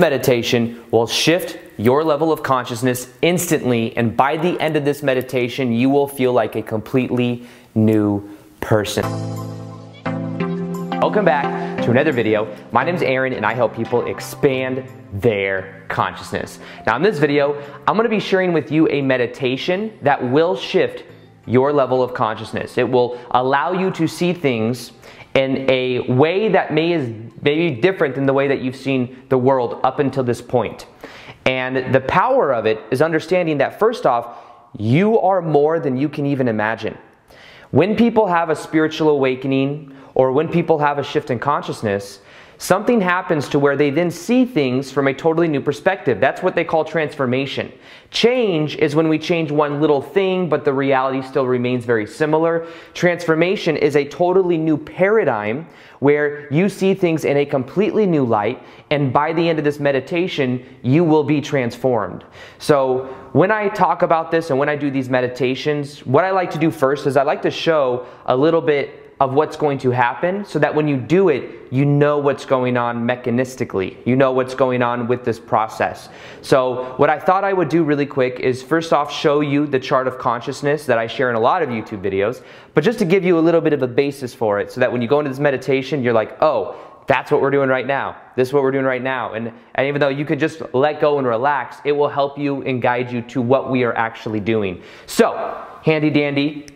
meditation will shift your level of consciousness instantly, and by the end of this meditation, you will feel like a completely new person. Welcome back to another video. My name is Aaron and I help people expand their consciousness. Now, in this video, I'm going to be sharing with you a meditation that will shift your level of consciousness. It will allow you to see things in a way that may is maybe different than the way that you've seen the world up until this point. And the power of it is understanding that first off, you are more than you can even imagine. When people have a spiritual awakening or when people have a shift in consciousness, something happens to where they then see things from a totally new perspective. That's what they call transformation. Change is when we change one little thing, but the reality still remains very similar. Transformation is a totally new paradigm where you see things in a completely new light, and by the end of this meditation, you will be transformed. So, when I talk about this and when I do these meditations, what I like to do first is I like to show a little bit of what's going to happen so that when you do it, you know what's going on mechanistically. You know what's going on with this process. So, what I thought I would do really quick is first off show you the chart of consciousness that I share in a lot of YouTube videos, but just to give you a little bit of a basis for it so that when you go into this meditation, you're like, oh, that's what we're doing right now. This is what we're doing right now. And, and even though you could just let go and relax, it will help you and guide you to what we are actually doing. So, handy dandy,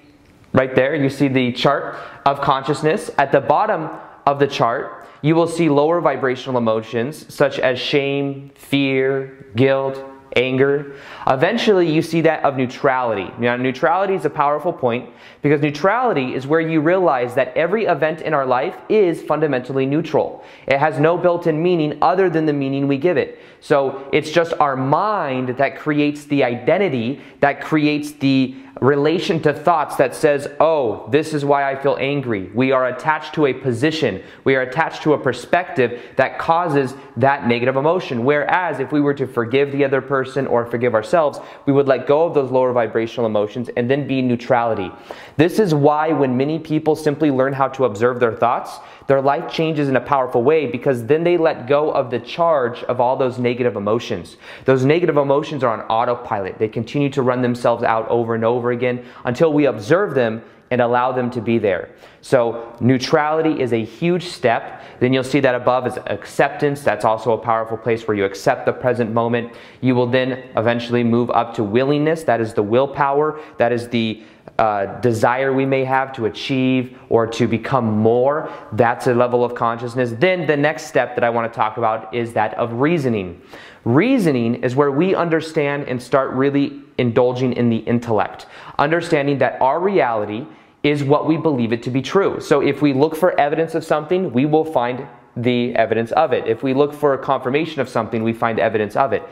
right there, you see the chart of consciousness. At the bottom of the chart, you will see lower vibrational emotions such as shame, fear, guilt, anger. Eventually, you see that of neutrality. Now, neutrality is a powerful point because neutrality is where you realize that every event in our life is fundamentally neutral. It has no built in meaning other than the meaning we give it. So, it's just our mind that creates the identity, that creates the relation to thoughts that says, oh, this is why I feel angry. We are attached to a position, we are attached to a perspective that causes that negative emotion. Whereas if we were to forgive the other person or forgive ourselves, we would let go of those lower vibrational emotions and then be neutrality. This is why when many people simply learn how to observe their thoughts, their life changes in a powerful way because then they let go of the charge of all those negative emotions. Those negative emotions are on autopilot. They continue to run themselves out over and over again until we observe them and allow them to be there. So, neutrality is a huge step. Then you'll see that above is acceptance. That's also a powerful place where you accept the present moment. You will then eventually move up to willingness. That is the willpower. That is the uh, desire we may have to achieve or to become more. That's a level of consciousness. Then the next step that I want to talk about is that of reasoning. Reasoning is where we understand and start really indulging in the intellect, understanding that our reality is what we believe it to be true. So if we look for evidence of something, we will find the evidence of it. If we look for a confirmation of something, we find evidence of it.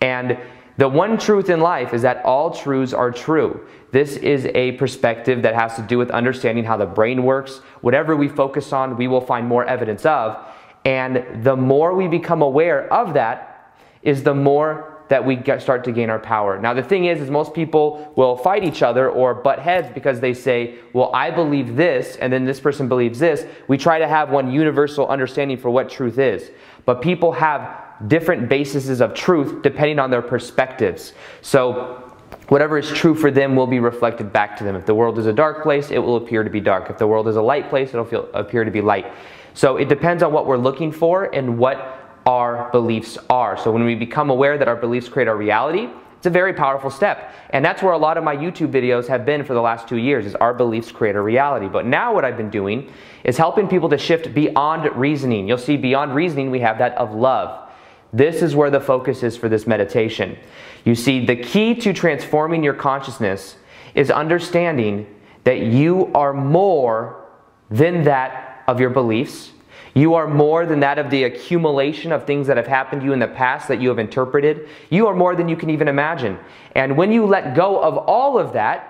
And the one truth in life is that all truths are true. This is a perspective that has to do with understanding how the brain works. Whatever we focus on, we will find more evidence of. And the more we become aware of that, is the more that we get, start to gain our power. Now, the thing is, is most people will fight each other or butt heads because they say, well, I believe this, and then this person believes this. We try to have one universal understanding for what truth is. But people have different bases of truth depending on their perspectives. So, whatever is true for them will be reflected back to them. If the world is a dark place, it will appear to be dark. If the world is a light place, it'll feel, appear to be light. So, it depends on what we're looking for and what our beliefs are. So when we become aware that our beliefs create our reality, it's a very powerful step. And that's where a lot of my YouTube videos have been for the last two years is our beliefs create a reality. But now what I've been doing is helping people to shift beyond reasoning. You'll see beyond reasoning, we have that of love. This is where the focus is for this meditation. You see, the key to transforming your consciousness is understanding that you are more than that of your beliefs you are more than that of the accumulation of things that have happened to you in the past that you have interpreted. You are more than you can even imagine. And when you let go of all of that,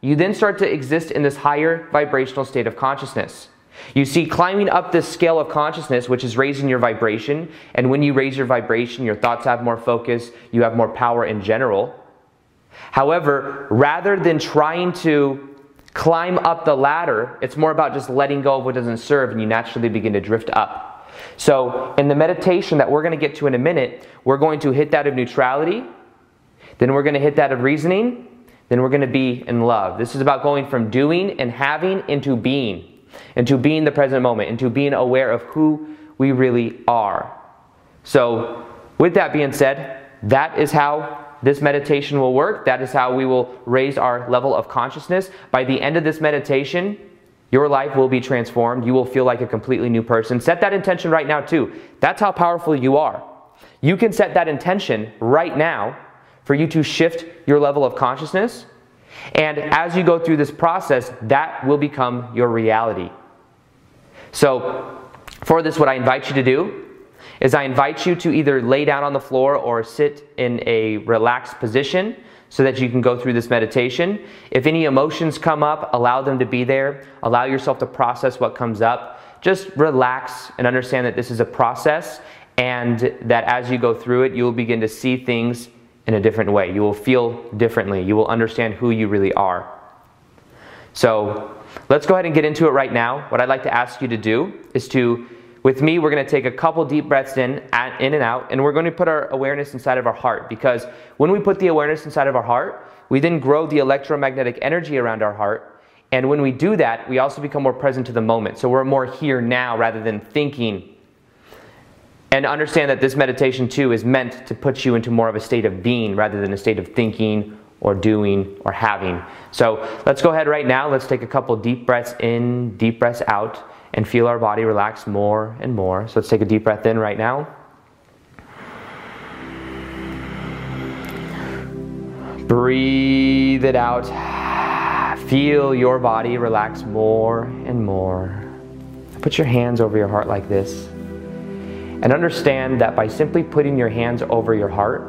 you then start to exist in this higher vibrational state of consciousness. You see, climbing up this scale of consciousness, which is raising your vibration, and when you raise your vibration, your thoughts have more focus, you have more power in general. However, rather than trying to climb up the ladder, it's more about just letting go of what doesn't serve and you naturally begin to drift up. So, in the meditation that we're going to get to in a minute, we're going to hit that of neutrality, then we're going to hit that of reasoning, then we're going to be in love. This is about going from doing and having into being, into being the present moment, into being aware of who we really are. So, with that being said, that is how this meditation will work. That is how we will raise our level of consciousness. By the end of this meditation, your life will be transformed. You will feel like a completely new person. Set that intention right now, too. That's how powerful you are. You can set that intention right now for you to shift your level of consciousness. And as you go through this process, that will become your reality. So, for this, what I invite you to do is I invite you to either lay down on the floor or sit in a relaxed position so that you can go through this meditation. If any emotions come up, allow them to be there. Allow yourself to process what comes up. Just relax and understand that this is a process and that as you go through it, you will begin to see things in a different way. You will feel differently. You will understand who you really are. So let's go ahead and get into it right now. What I'd like to ask you to do is to with me, we're going to take a couple deep breaths in, in and out, and we're going to put our awareness inside of our heart because when we put the awareness inside of our heart, we then grow the electromagnetic energy around our heart. And when we do that, we also become more present to the moment. So we're more here now rather than thinking. And understand that this meditation too is meant to put you into more of a state of being rather than a state of thinking or doing or having. So let's go ahead right now. Let's take a couple deep breaths in, deep breaths out and feel our body relax more and more. So let's take a deep breath in right now. Breathe it out. Feel your body relax more and more. Put your hands over your heart like this. And understand that by simply putting your hands over your heart,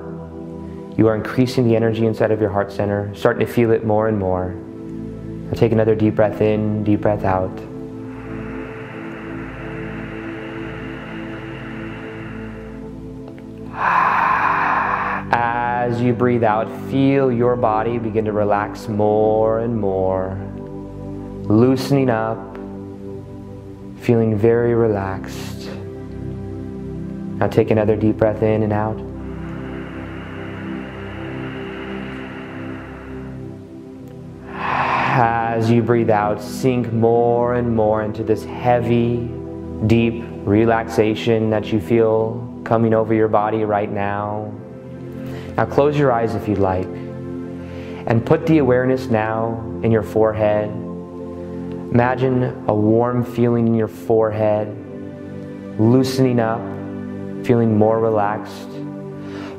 you are increasing the energy inside of your heart center, starting to feel it more and more. Now take another deep breath in, deep breath out. As you breathe out, feel your body begin to relax more and more, loosening up, feeling very relaxed. Now take another deep breath in and out. As you breathe out, sink more and more into this heavy, deep relaxation that you feel coming over your body right now. Now close your eyes if you'd like and put the awareness now in your forehead. Imagine a warm feeling in your forehead, loosening up, feeling more relaxed.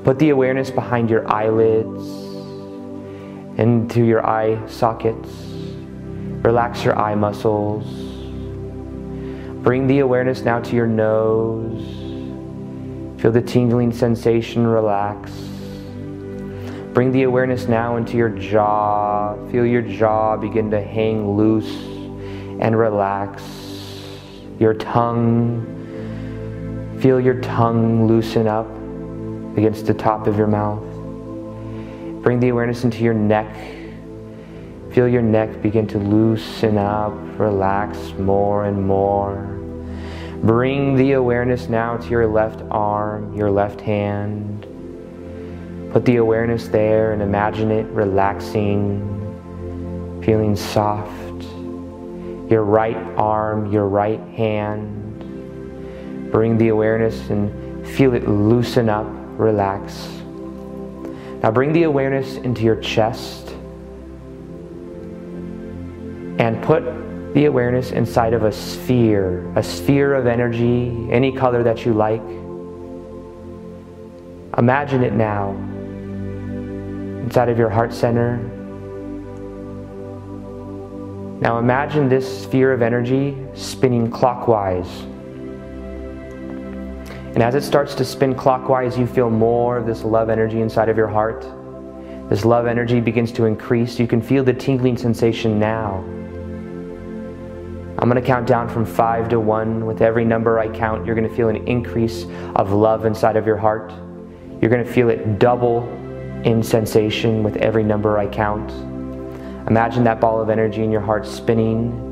Put the awareness behind your eyelids, into your eye sockets. Relax your eye muscles. Bring the awareness now to your nose. Feel the tingling sensation relax. Bring the awareness now into your jaw. Feel your jaw begin to hang loose and relax. Your tongue, feel your tongue loosen up against the top of your mouth. Bring the awareness into your neck. Feel your neck begin to loosen up, relax more and more. Bring the awareness now to your left arm, your left hand. Put the awareness there and imagine it relaxing, feeling soft. Your right arm, your right hand. Bring the awareness and feel it loosen up, relax. Now bring the awareness into your chest and put the awareness inside of a sphere, a sphere of energy, any color that you like. Imagine it now inside of your heart center. Now imagine this sphere of energy spinning clockwise. And as it starts to spin clockwise, you feel more of this love energy inside of your heart. This love energy begins to increase. You can feel the tingling sensation now. I'm going to count down from five to one. With every number I count, you're going to feel an increase of love inside of your heart. You're going to feel it double in sensation with every number I count. Imagine that ball of energy in your heart spinning.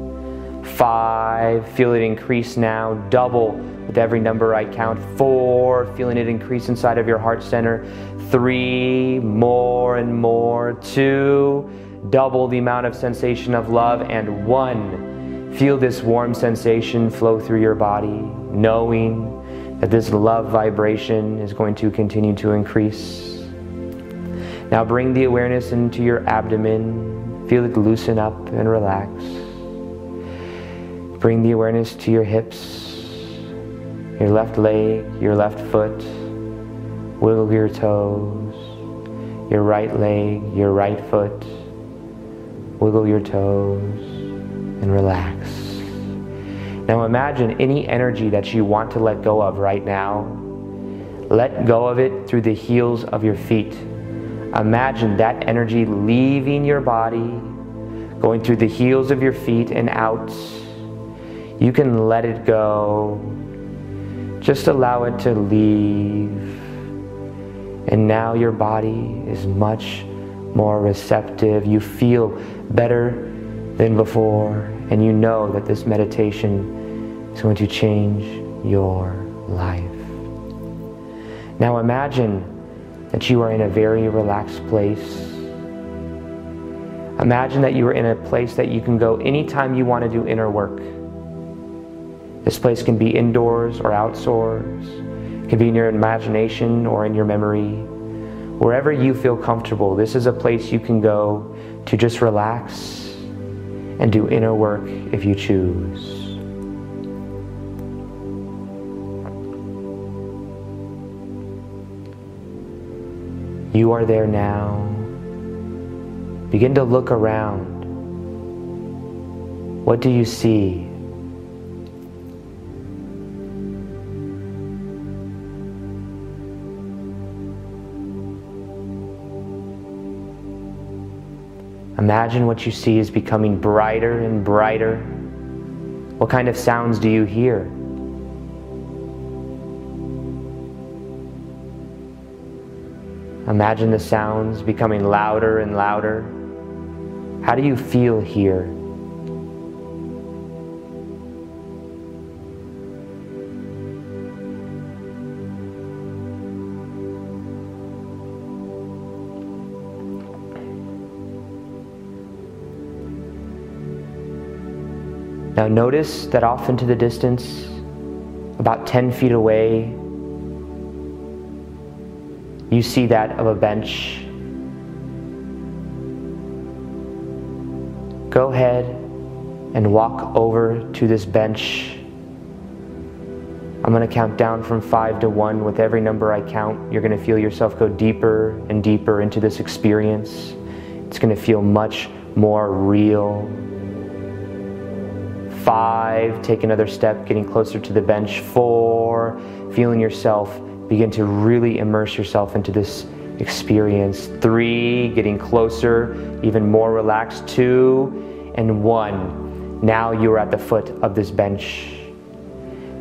Five, feel it increase now. Double with every number I count. Four, feeling it increase inside of your heart center. Three, more and more. Two, double the amount of sensation of love. And one, feel this warm sensation flow through your body, knowing that this love vibration is going to continue to increase. Now bring the awareness into your abdomen. Feel it loosen up and relax. Bring the awareness to your hips, your left leg, your left foot. Wiggle your toes, your right leg, your right foot. Wiggle your toes and relax. Now imagine any energy that you want to let go of right now. Let go of it through the heels of your feet. Imagine that energy leaving your body, going through the heels of your feet and out. You can let it go. Just allow it to leave. And now your body is much more receptive. You feel better than before. And you know that this meditation is going to change your life. Now imagine that you are in a very relaxed place. Imagine that you are in a place that you can go anytime you want to do inner work. This place can be indoors or outdoors. It can be in your imagination or in your memory. Wherever you feel comfortable, this is a place you can go to just relax and do inner work if you choose. You are there now. Begin to look around. What do you see? Imagine what you see is becoming brighter and brighter. What kind of sounds do you hear? Imagine the sounds becoming louder and louder. How do you feel here? Now notice that off into the distance, about 10 feet away, you see that of a bench. Go ahead and walk over to this bench. I'm going to count down from five to one. With every number I count, you're going to feel yourself go deeper and deeper into this experience. It's going to feel much more real. Five, take another step, getting closer to the bench. Four, feeling yourself begin to really immerse yourself into this experience. Three, getting closer, even more relaxed. Two, and one. Now you're at the foot of this bench.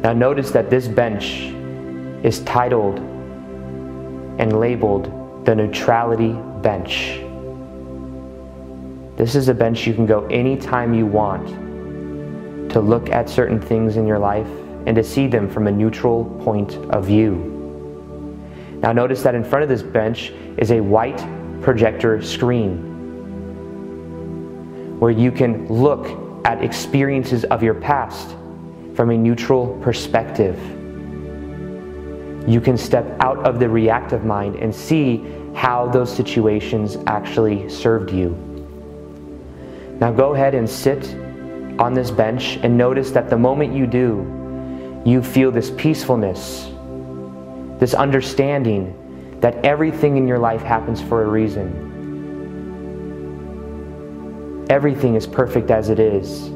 Now notice that this bench is titled and labeled the neutrality bench. This is a bench you can go anytime you want to look at certain things in your life and to see them from a neutral point of view. Now notice that in front of this bench is a white projector screen where you can look at experiences of your past from a neutral perspective. You can step out of the reactive mind and see how those situations actually served you. Now go ahead and sit on this bench and notice that the moment you do, you feel this peacefulness this understanding that everything in your life happens for a reason. Everything is perfect as it is.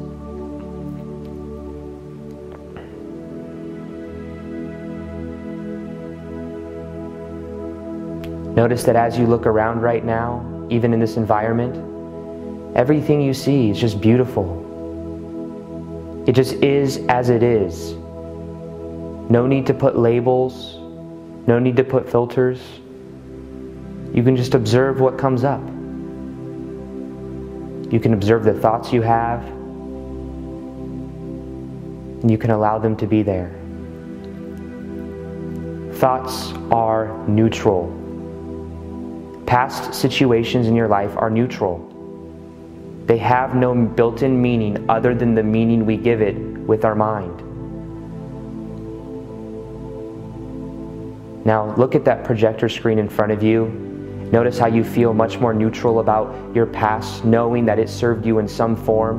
Notice that as you look around right now, even in this environment, everything you see is just beautiful. It just is as it is. No need to put labels, no need to put filters. You can just observe what comes up. You can observe the thoughts you have. and you can allow them to be there. Thoughts are neutral. Past situations in your life are neutral. They have no built in meaning other than the meaning we give it with our mind. Now, look at that projector screen in front of you. Notice how you feel much more neutral about your past, knowing that it served you in some form.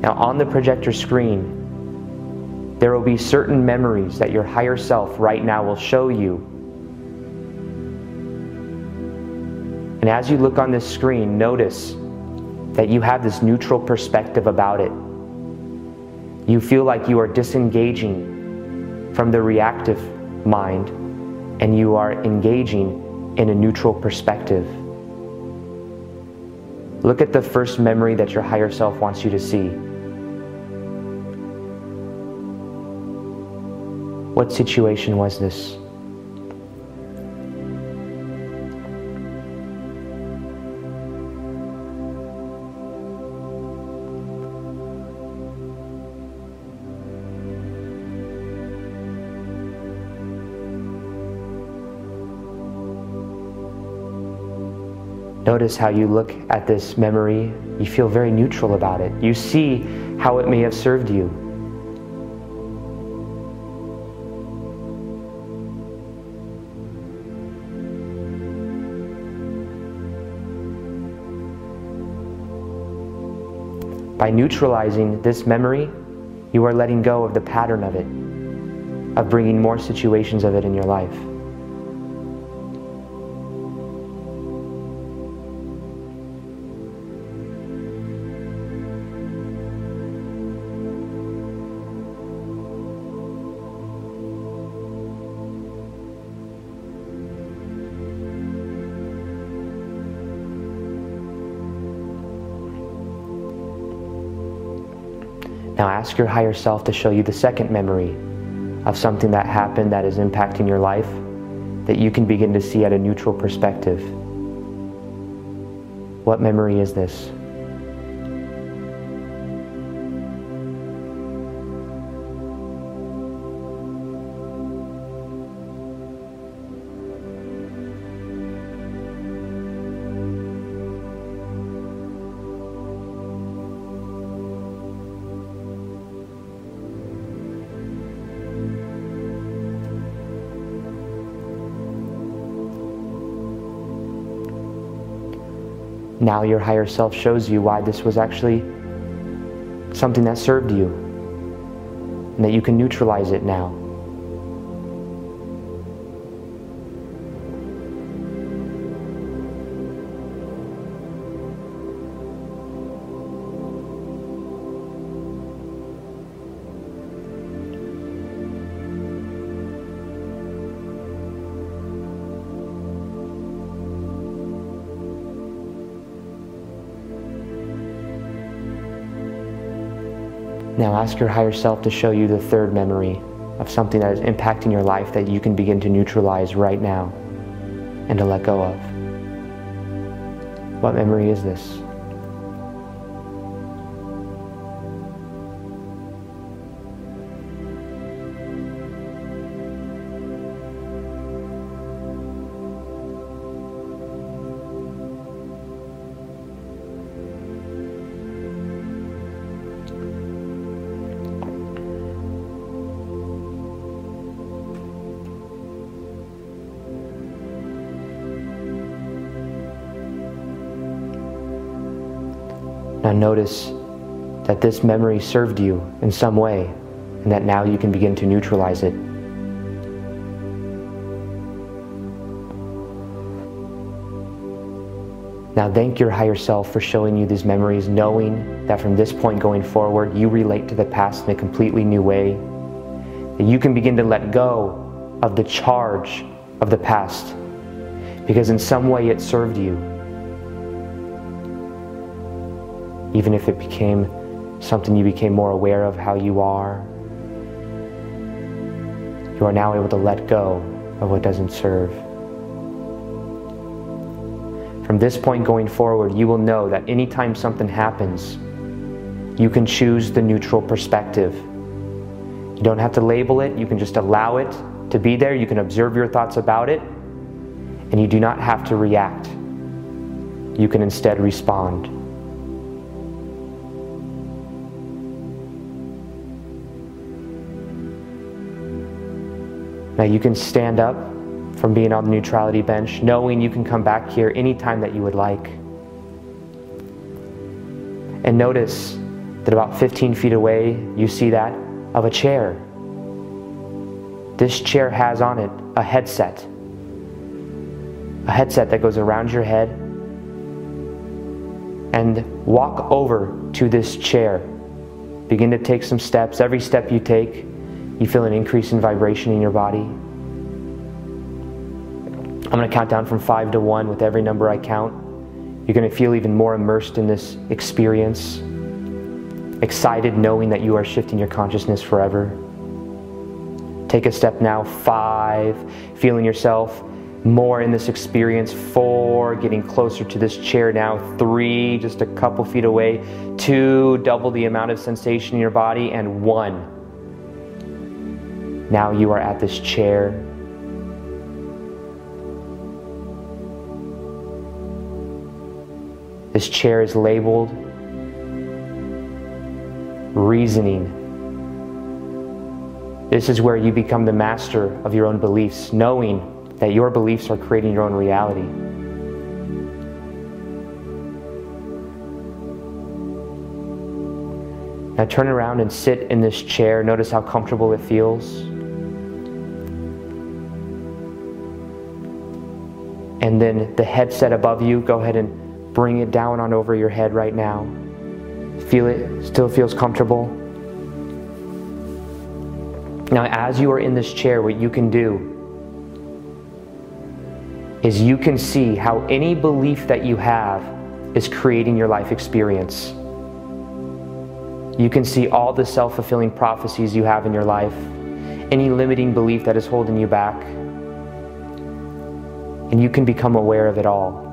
Now, on the projector screen, there will be certain memories that your higher self right now will show you. And as you look on this screen, notice that you have this neutral perspective about it. You feel like you are disengaging from the reactive mind and you are engaging in a neutral perspective. Look at the first memory that your higher self wants you to see. What situation was this? Notice how you look at this memory. You feel very neutral about it. You see how it may have served you. By neutralizing this memory, you are letting go of the pattern of it, of bringing more situations of it in your life. Ask your higher self to show you the second memory of something that happened that is impacting your life that you can begin to see at a neutral perspective. What memory is this? Now your higher self shows you why this was actually something that served you and that you can neutralize it now. Now ask your higher self to show you the third memory of something that is impacting your life that you can begin to neutralize right now and to let go of. What memory is this? Now notice that this memory served you in some way and that now you can begin to neutralize it. Now thank your higher self for showing you these memories, knowing that from this point going forward, you relate to the past in a completely new way. That you can begin to let go of the charge of the past because in some way it served you. Even if it became something you became more aware of how you are. You are now able to let go of what doesn't serve. From this point going forward, you will know that anytime something happens, you can choose the neutral perspective. You don't have to label it, you can just allow it to be there. You can observe your thoughts about it, and you do not have to react. You can instead respond. Now you can stand up from being on the neutrality bench, knowing you can come back here anytime that you would like. And notice that about 15 feet away, you see that of a chair. This chair has on it a headset, a headset that goes around your head. And walk over to this chair. Begin to take some steps. Every step you take, you feel an increase in vibration in your body. I'm going to count down from five to one with every number I count. You're going to feel even more immersed in this experience, excited knowing that you are shifting your consciousness forever. Take a step now, five, feeling yourself more in this experience, four, getting closer to this chair now, three, just a couple feet away, two, double the amount of sensation in your body, and one. Now you are at this chair. This chair is labeled reasoning. This is where you become the master of your own beliefs, knowing that your beliefs are creating your own reality. Now turn around and sit in this chair. Notice how comfortable it feels. And then the headset above you, go ahead and bring it down on over your head right now. Feel it, still feels comfortable. Now, as you are in this chair, what you can do is you can see how any belief that you have is creating your life experience. You can see all the self fulfilling prophecies you have in your life, any limiting belief that is holding you back, and you can become aware of it all.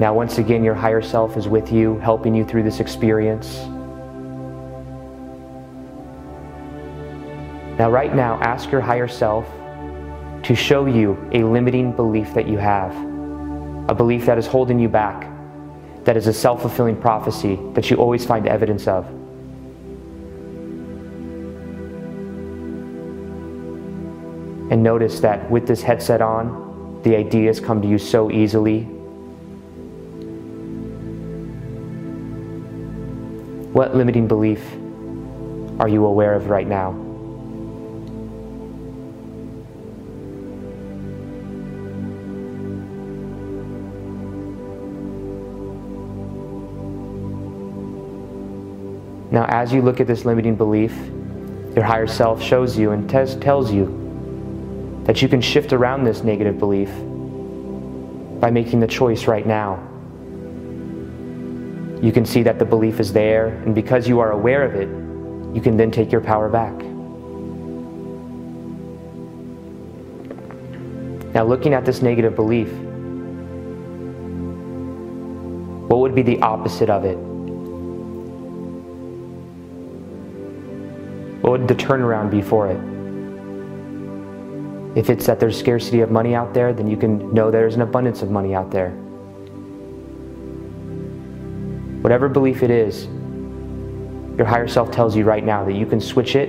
Now, once again, your higher self is with you, helping you through this experience. Now, right now, ask your higher self to show you a limiting belief that you have, a belief that is holding you back, that is a self fulfilling prophecy that you always find evidence of. And notice that with this headset on, the ideas come to you so easily. What limiting belief are you aware of right now? Now, as you look at this limiting belief, your higher self shows you and tells you that you can shift around this negative belief by making the choice right now. You can see that the belief is there, and because you are aware of it, you can then take your power back. Now, looking at this negative belief, what would be the opposite of it? What would the turnaround be for it? If it's that there's scarcity of money out there, then you can know there's an abundance of money out there. Whatever belief it is, your higher self tells you right now that you can switch it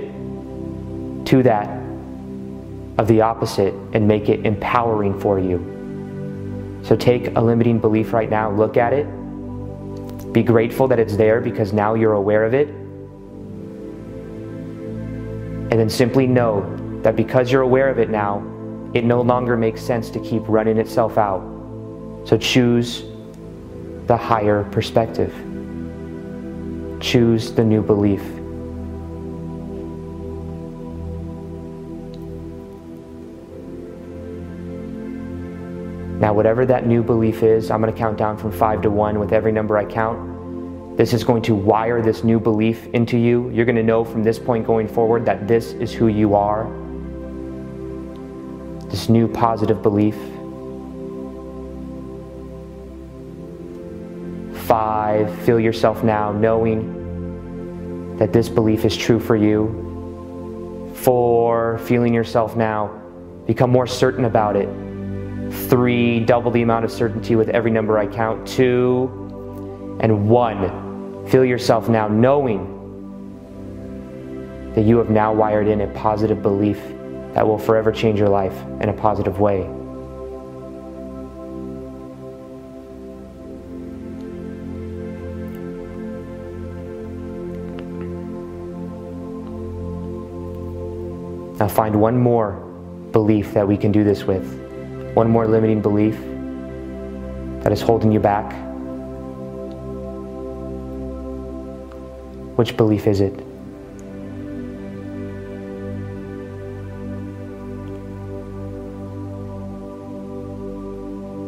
to that of the opposite and make it empowering for you. So take a limiting belief right now, look at it, be grateful that it's there because now you're aware of it and then simply know that because you're aware of it now, it no longer makes sense to keep running itself out. So choose the higher perspective. Choose the new belief. Now, whatever that new belief is, I'm going to count down from five to one with every number I count. This is going to wire this new belief into you. You're going to know from this point going forward that this is who you are. This new positive belief. Five, feel yourself now knowing that this belief is true for you. Four, feeling yourself now become more certain about it. Three, double the amount of certainty with every number I count. Two, and one, feel yourself now knowing that you have now wired in a positive belief that will forever change your life in a positive way. Now find one more belief that we can do this with. One more limiting belief that is holding you back. Which belief is it?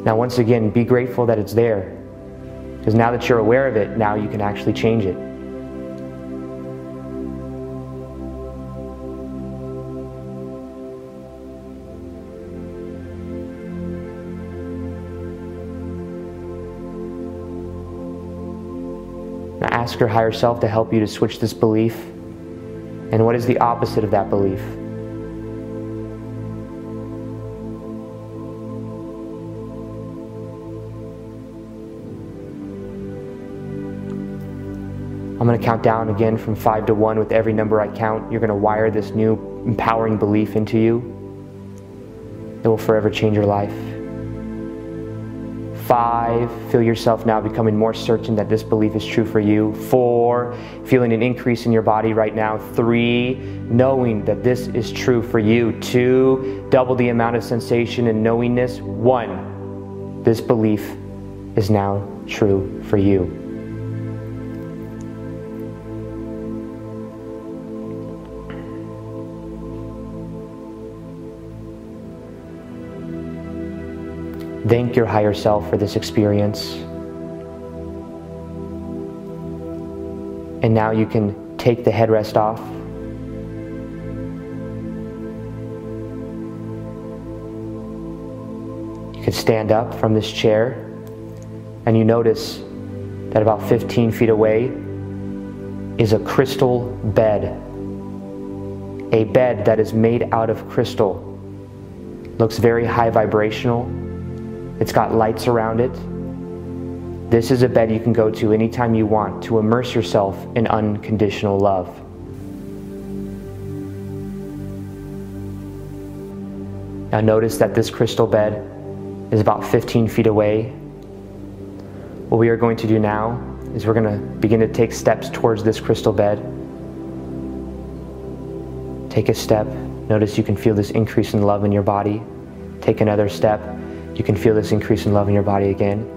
Now, once again, be grateful that it's there. Because now that you're aware of it, now you can actually change it. Now ask your higher self to help you to switch this belief. And what is the opposite of that belief? I'm going to count down again from five to one. With every number I count, you're going to wire this new empowering belief into you. It will forever change your life. Five, feel yourself now becoming more certain that this belief is true for you. Four, feeling an increase in your body right now. Three, knowing that this is true for you. Two, double the amount of sensation and knowingness. One, this belief is now true for you. Thank your higher self for this experience. And now you can take the headrest off. You can stand up from this chair and you notice that about 15 feet away is a crystal bed. A bed that is made out of crystal. Looks very high vibrational it's got lights around it. This is a bed you can go to anytime you want to immerse yourself in unconditional love. Now, notice that this crystal bed is about 15 feet away. What we are going to do now is we're going to begin to take steps towards this crystal bed. Take a step. Notice you can feel this increase in love in your body. Take another step. You can feel this increase in love in your body again.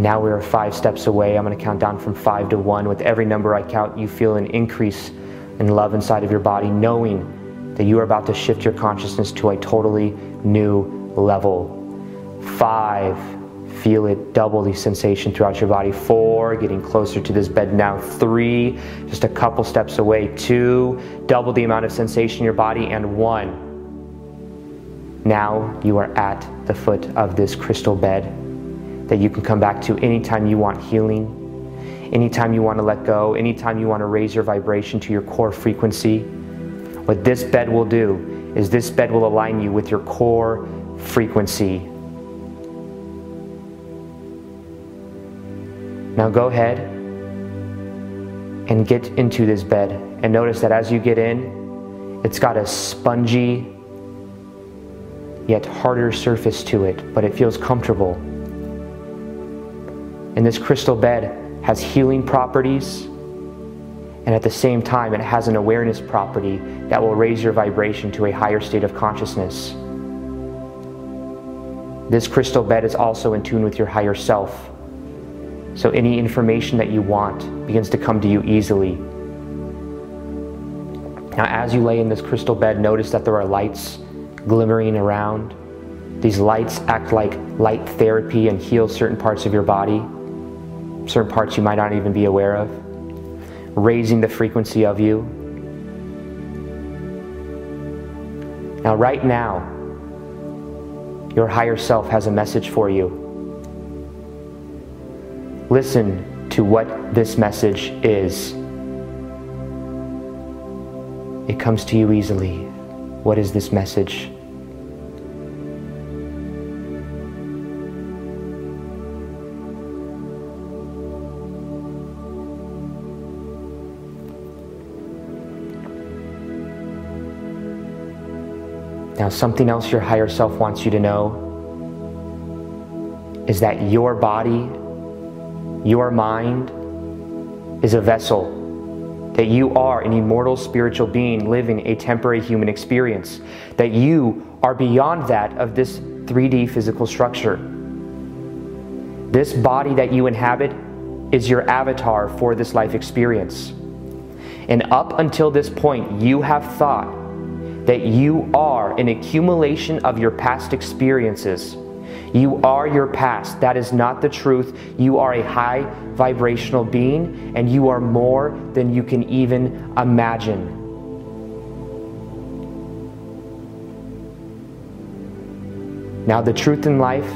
Now we are five steps away. I'm going to count down from five to one. With every number I count, you feel an increase in love inside of your body, knowing that you are about to shift your consciousness to a totally new level. Five, feel it double the sensation throughout your body. Four, getting closer to this bed now. Three, just a couple steps away. Two, double the amount of sensation in your body. And one, now you are at the foot of this crystal bed that you can come back to anytime you want healing, anytime you want to let go, anytime you want to raise your vibration to your core frequency. What this bed will do is this bed will align you with your core frequency. Now go ahead and get into this bed and notice that as you get in, it's got a spongy yet harder surface to it, but it feels comfortable. And this crystal bed has healing properties, and at the same time, it has an awareness property that will raise your vibration to a higher state of consciousness. This crystal bed is also in tune with your higher self. So any information that you want begins to come to you easily. Now, as you lay in this crystal bed, notice that there are lights glimmering around. These lights act like light therapy and heal certain parts of your body, certain parts you might not even be aware of, raising the frequency of you. Now, right now, your higher self has a message for you. Listen to what this message is. It comes to you easily. What is this message? Now, something else your higher self wants you to know is that your body, your mind, is a vessel. That you are an immortal spiritual being living a temporary human experience. That you are beyond that of this 3D physical structure. This body that you inhabit is your avatar for this life experience. And up until this point, you have thought that you are an accumulation of your past experiences. You are your past. That is not the truth. You are a high vibrational being, and you are more than you can even imagine. Now, the truth in life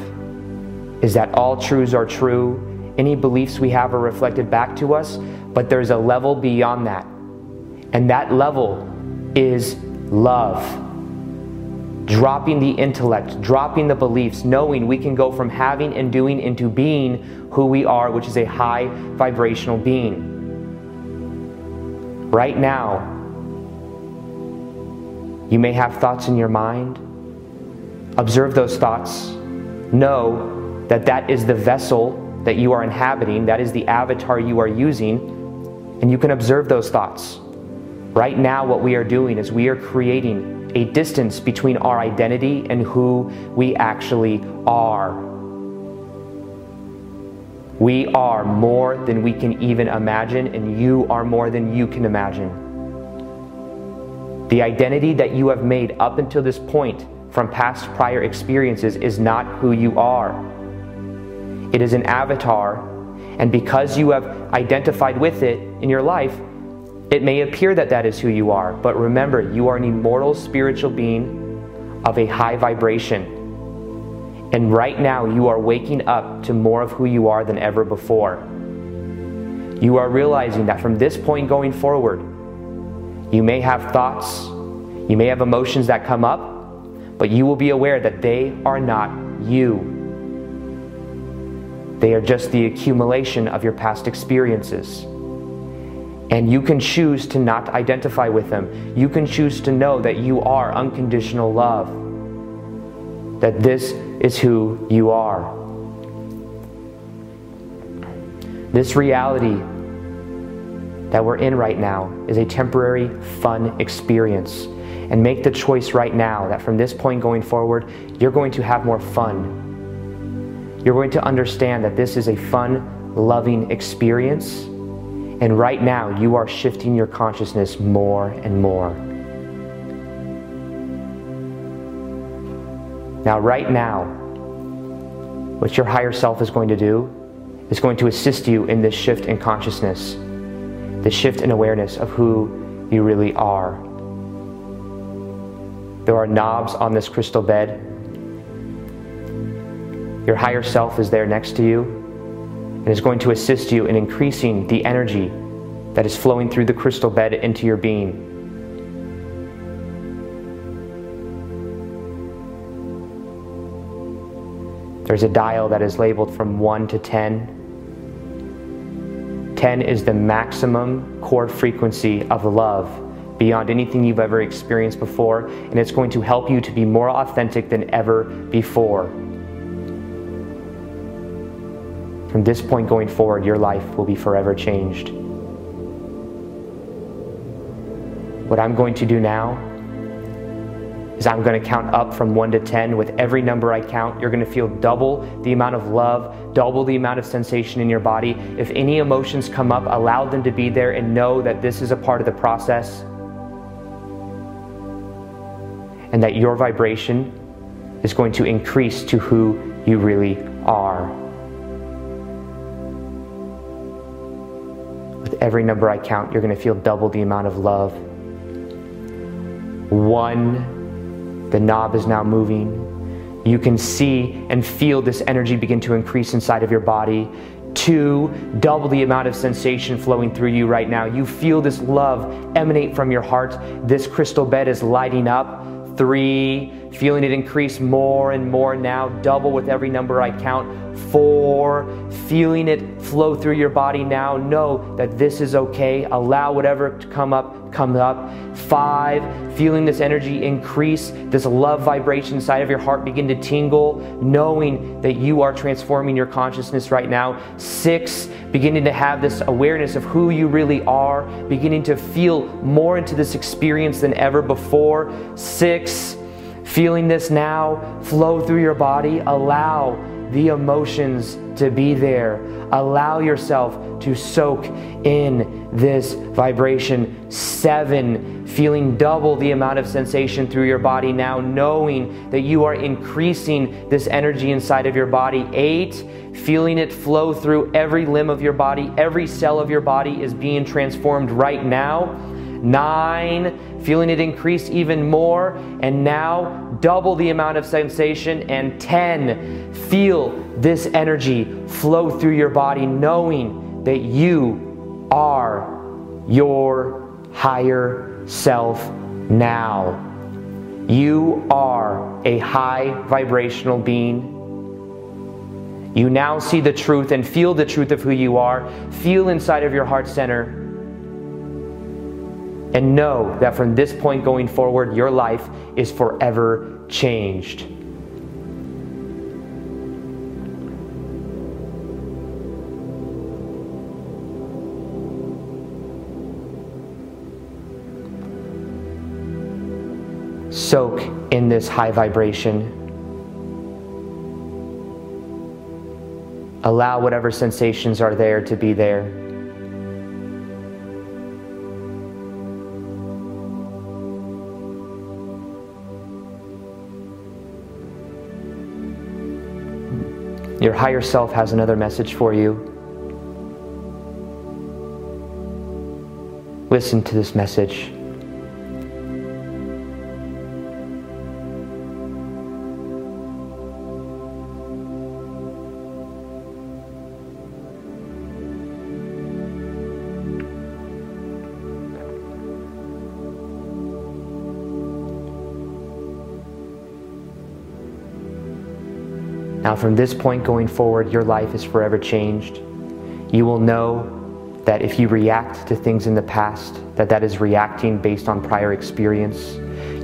is that all truths are true. Any beliefs we have are reflected back to us, but there's a level beyond that. And that level is love. Dropping the intellect, dropping the beliefs, knowing we can go from having and doing into being who we are, which is a high vibrational being. Right now, you may have thoughts in your mind. Observe those thoughts. Know that that is the vessel that you are inhabiting, that is the avatar you are using, and you can observe those thoughts. Right now, what we are doing is we are creating a distance between our identity and who we actually are. We are more than we can even imagine, and you are more than you can imagine. The identity that you have made up until this point from past prior experiences is not who you are. It is an avatar, and because you have identified with it in your life, it may appear that that is who you are, but remember, you are an immortal spiritual being of a high vibration. And right now, you are waking up to more of who you are than ever before. You are realizing that from this point going forward, you may have thoughts, you may have emotions that come up, but you will be aware that they are not you. They are just the accumulation of your past experiences. And you can choose to not identify with them. You can choose to know that you are unconditional love, that this is who you are. This reality that we're in right now is a temporary, fun experience. And make the choice right now that from this point going forward, you're going to have more fun. You're going to understand that this is a fun, loving experience and right now, you are shifting your consciousness more and more. Now, right now, what your higher self is going to do is going to assist you in this shift in consciousness, the shift in awareness of who you really are. There are knobs on this crystal bed. Your higher self is there next to you and is going to assist you in increasing the energy that is flowing through the crystal bed into your being. There's a dial that is labeled from 1 to 10. 10 is the maximum core frequency of love beyond anything you've ever experienced before, and it's going to help you to be more authentic than ever before. From this point going forward, your life will be forever changed. What I'm going to do now is I'm going to count up from 1 to 10. With every number I count, you're going to feel double the amount of love, double the amount of sensation in your body. If any emotions come up, allow them to be there and know that this is a part of the process and that your vibration is going to increase to who you really are. Every number I count, you're going to feel double the amount of love. One, the knob is now moving. you can see and feel this energy begin to increase inside of your body. Two, double the amount of sensation flowing through you right now. You feel this love emanate from your heart. This crystal bed is lighting up. Three, feeling it increase more and more now, double with every number I count. Four, feeling it flow through your body now. Know that this is okay. Allow whatever to come up, come up. Five, feeling this energy increase, this love vibration inside of your heart begin to tingle, knowing that you are transforming your consciousness right now. Six, beginning to have this awareness of who you really are, beginning to feel more into this experience than ever before. Six, feeling this now flow through your body. Allow the emotions to be there. Allow yourself to soak in this vibration. Seven, feeling double the amount of sensation through your body now, knowing that you are increasing this energy inside of your body. Eight, feeling it flow through every limb of your body, every cell of your body is being transformed right now. Nine, feeling it increase even more, and now double the amount of sensation. And 10, feel this energy flow through your body, knowing that you are your higher self now. You are a high vibrational being. You now see the truth and feel the truth of who you are. Feel inside of your heart center and know that from this point going forward, your life is forever changed. Soak in this high vibration. Allow whatever sensations are there to be there. Your higher self has another message for you. Listen to this message. From this point going forward, your life is forever changed. You will know that if you react to things in the past, that that is reacting based on prior experience.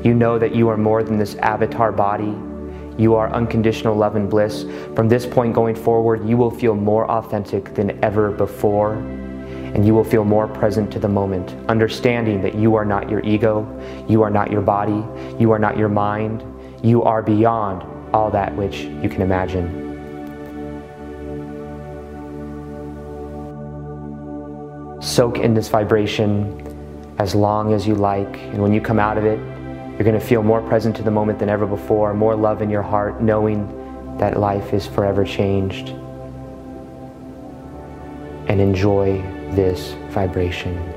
You know that you are more than this avatar body. You are unconditional love and bliss. From this point going forward, you will feel more authentic than ever before and you will feel more present to the moment, understanding that you are not your ego, you are not your body, you are not your mind, you are beyond all that which you can imagine. Soak in this vibration as long as you like, and when you come out of it, you're going to feel more present to the moment than ever before, more love in your heart, knowing that life is forever changed. And enjoy this vibration.